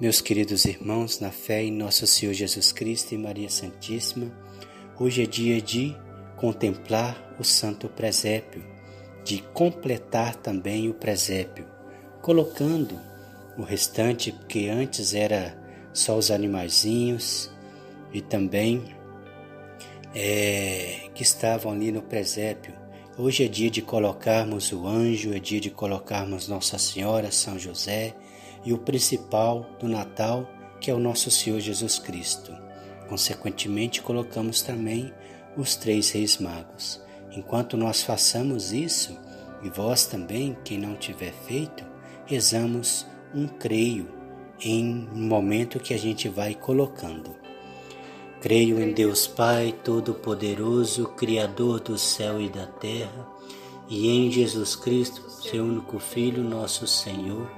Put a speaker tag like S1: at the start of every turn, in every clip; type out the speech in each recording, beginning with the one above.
S1: Meus queridos irmãos, na fé em nosso Senhor Jesus Cristo e Maria Santíssima, hoje é dia de contemplar o Santo Presépio, de completar também o presépio, colocando o restante, que antes era só os animaizinhos e também é, que estavam ali no presépio. Hoje é dia de colocarmos o anjo, é dia de colocarmos Nossa Senhora, São José, e o principal do Natal, que é o nosso Senhor Jesus Cristo. Consequentemente, colocamos também os três reis magos. Enquanto nós façamos isso, e vós também, quem não tiver feito, rezamos um creio em um momento que a gente vai colocando. Creio em Deus Pai Todo-Poderoso, Criador do céu e da terra, e em Jesus Cristo, seu único Filho, nosso Senhor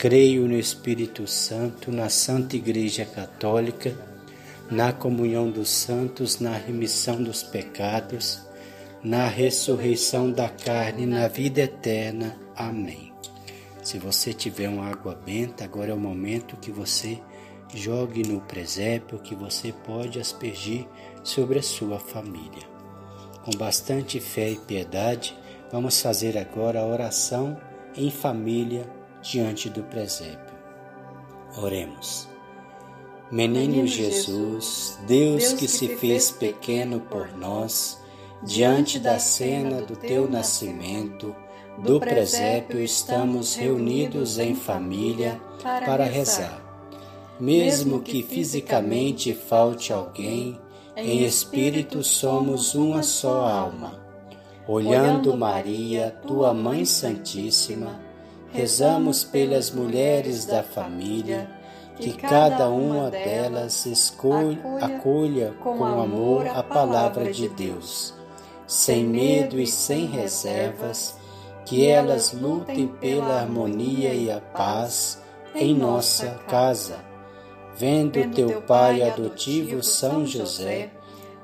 S1: Creio no Espírito Santo, na Santa Igreja Católica, na comunhão dos santos, na remissão dos pecados, na ressurreição da carne, na vida eterna. Amém. Se você tiver uma água benta, agora é o momento que você jogue no presépio que você pode aspergir sobre a sua família. Com bastante fé e piedade, vamos fazer agora a oração em família diante do presépio. Oremos. Menino Jesus, Deus que se fez pequeno por nós, diante da cena do teu nascimento, do presépio, estamos reunidos em família para rezar. Mesmo que fisicamente falte alguém, em espírito somos uma só alma. Olhando Maria, tua Mãe Santíssima, rezamos pelas mulheres da família, que cada uma delas escolha, acolha com amor a palavra de Deus, sem medo e sem reservas, que elas lutem pela harmonia e a paz em nossa casa. Vendo teu Pai adotivo São José,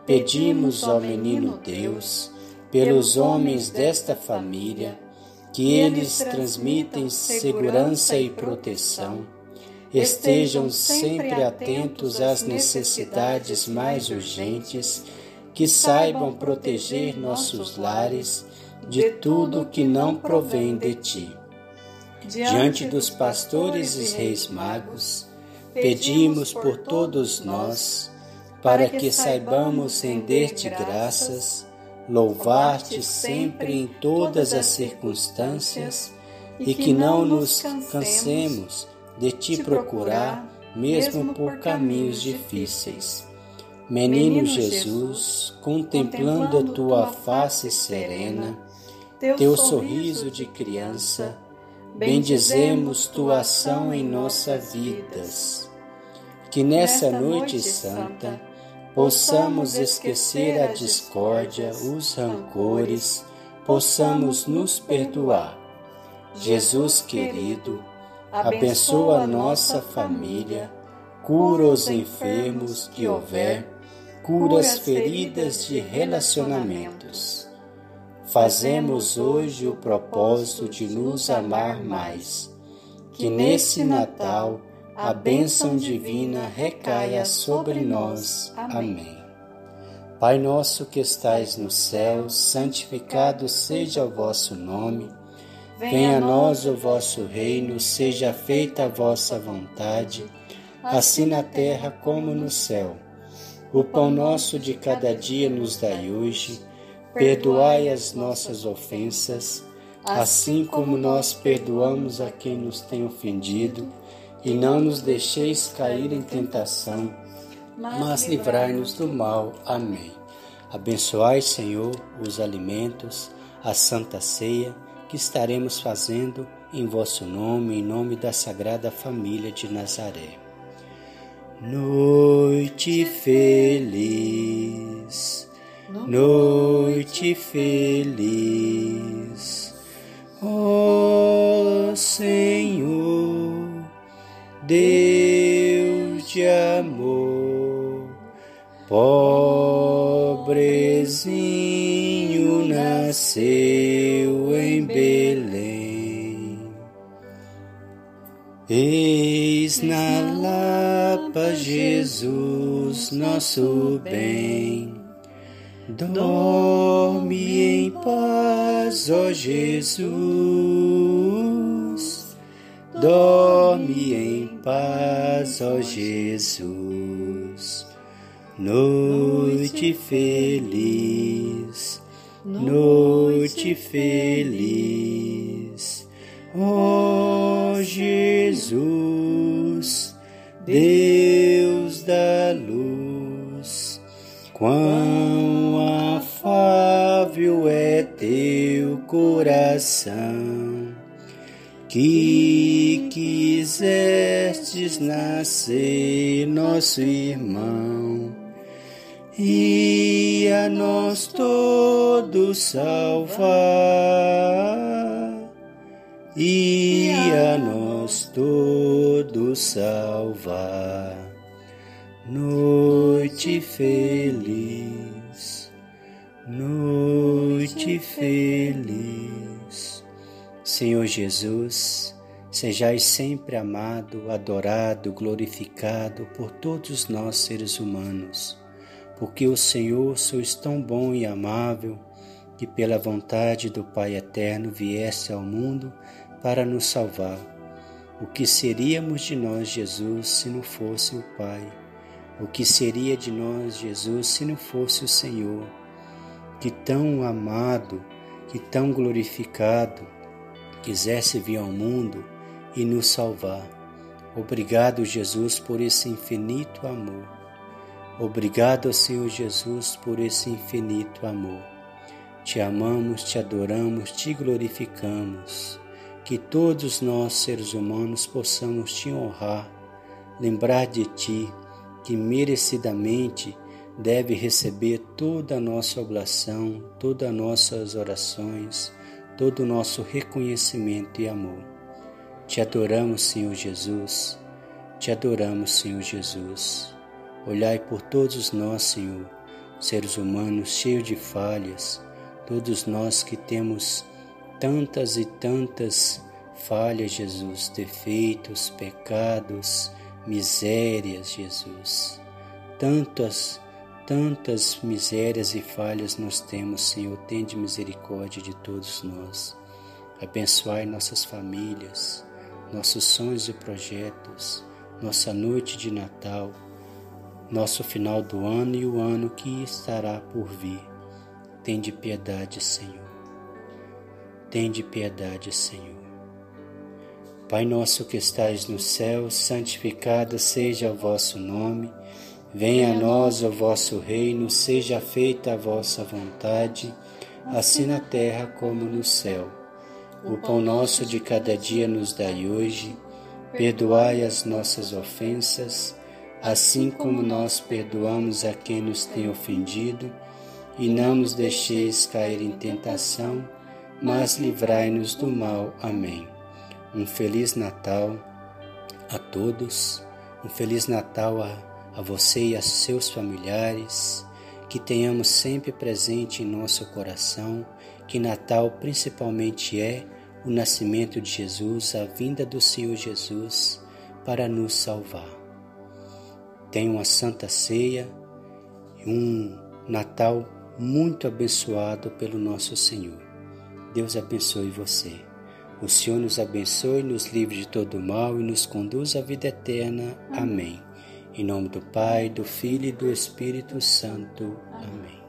S1: pedimos ao menino Deus, pelos homens desta família, que eles transmitem segurança e proteção, estejam sempre atentos às necessidades mais urgentes, que saibam proteger nossos lares de tudo que não provém de ti. Diante dos pastores e reis magos, pedimos por todos nós, para que saibamos render-te graças louvar-te sempre em todas as circunstâncias e que não nos cansemos de te procurar, mesmo por caminhos difíceis. Menino Jesus, contemplando a tua face serena, teu sorriso de criança, bendizemos tua ação em nossas vidas. Que nessa noite santa, possamos esquecer a discórdia, os rancores, possamos nos perdoar. Jesus querido, abençoa a nossa família, cura os enfermos que houver, cura as feridas de relacionamentos. Fazemos hoje o propósito de nos amar mais. Que nesse Natal a bênção divina recaia sobre nós. Amém. Pai nosso que estais no céu, santificado seja o vosso nome. Venha a nós o vosso reino, seja feita a vossa vontade, assim na terra como no céu. O pão nosso de cada dia nos dai hoje, perdoai as nossas ofensas, assim como nós perdoamos a quem nos tem ofendido e não nos deixeis cair em tentação, mas livrai-nos do mal. Amém. Abençoai, Senhor, os alimentos, a santa ceia que estaremos fazendo em vosso nome, em nome da Sagrada Família de Nazaré. noite feliz, noite feliz, ó oh, Senhor, Deus de amor, pobrezinho nasceu em Belém. Eis na Lapa Jesus, nosso bem. Dorme em paz, ó Jesus. Dorme em paz, ó Jesus. Noite feliz, noite feliz. Ó Jesus, Deus da luz, quão afável é teu coração, que quisestes nascer nosso irmão e a nós todos salvar, e a nós todos salvar. Noite feliz, noite feliz. Senhor Jesus, sejais sempre amado, adorado, glorificado por todos nós seres humanos porque o Senhor sois tão bom e amável, que pela vontade do Pai eterno viesse ao mundo para nos salvar. O que seríamos de nós, Jesus, se não fosse o Pai? O que seria de nós, Jesus, se não fosse o Senhor? Que tão amado, que tão glorificado, quisesse vir ao mundo e nos salvar. Obrigado, Jesus, por esse infinito amor. Obrigado, Senhor Jesus, por esse infinito amor. Te amamos, te adoramos, te glorificamos. Que todos nós, seres humanos, possamos te honrar, lembrar de ti, que merecidamente deve receber toda a nossa oblação, todas as nossas orações, todo o nosso reconhecimento e amor. Te adoramos, Senhor Jesus. Te adoramos, Senhor Jesus. Olhai por todos nós, Senhor, seres humanos cheios de falhas, todos nós que temos tantas e tantas falhas, Jesus, defeitos, pecados, misérias, Jesus. Tantas, tantas misérias e falhas nós temos, Senhor. Tende misericórdia de todos nós. Abençoai nossas famílias, nossos sonhos e projetos, nossa noite de Natal nosso final do ano e o ano que estará por vir. Tende piedade, Senhor. Tende piedade, Senhor. Pai nosso que estais no céu, santificado seja o vosso nome. Venha a nós o vosso reino, seja feita a vossa vontade, assim na terra como no céu. O pão nosso de cada dia nos dai hoje. Perdoai as nossas ofensas, assim como nós perdoamos a quem nos tem ofendido, e não nos deixeis cair em tentação, mas livrai-nos do mal. Amém. Um Feliz Natal a todos, um Feliz Natal a, a você e a seus familiares, que tenhamos sempre presente em nosso coração que Natal principalmente é o nascimento de Jesus, a vinda do Senhor Jesus para nos salvar. Tenha uma santa ceia e um Natal muito abençoado pelo nosso Senhor. Deus abençoe você. O Senhor nos abençoe, nos livre de todo mal e nos conduz à vida eterna. Amém. Em nome do Pai, do Filho e do Espírito Santo. Amém.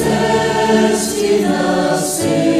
S2: Jesus, the us.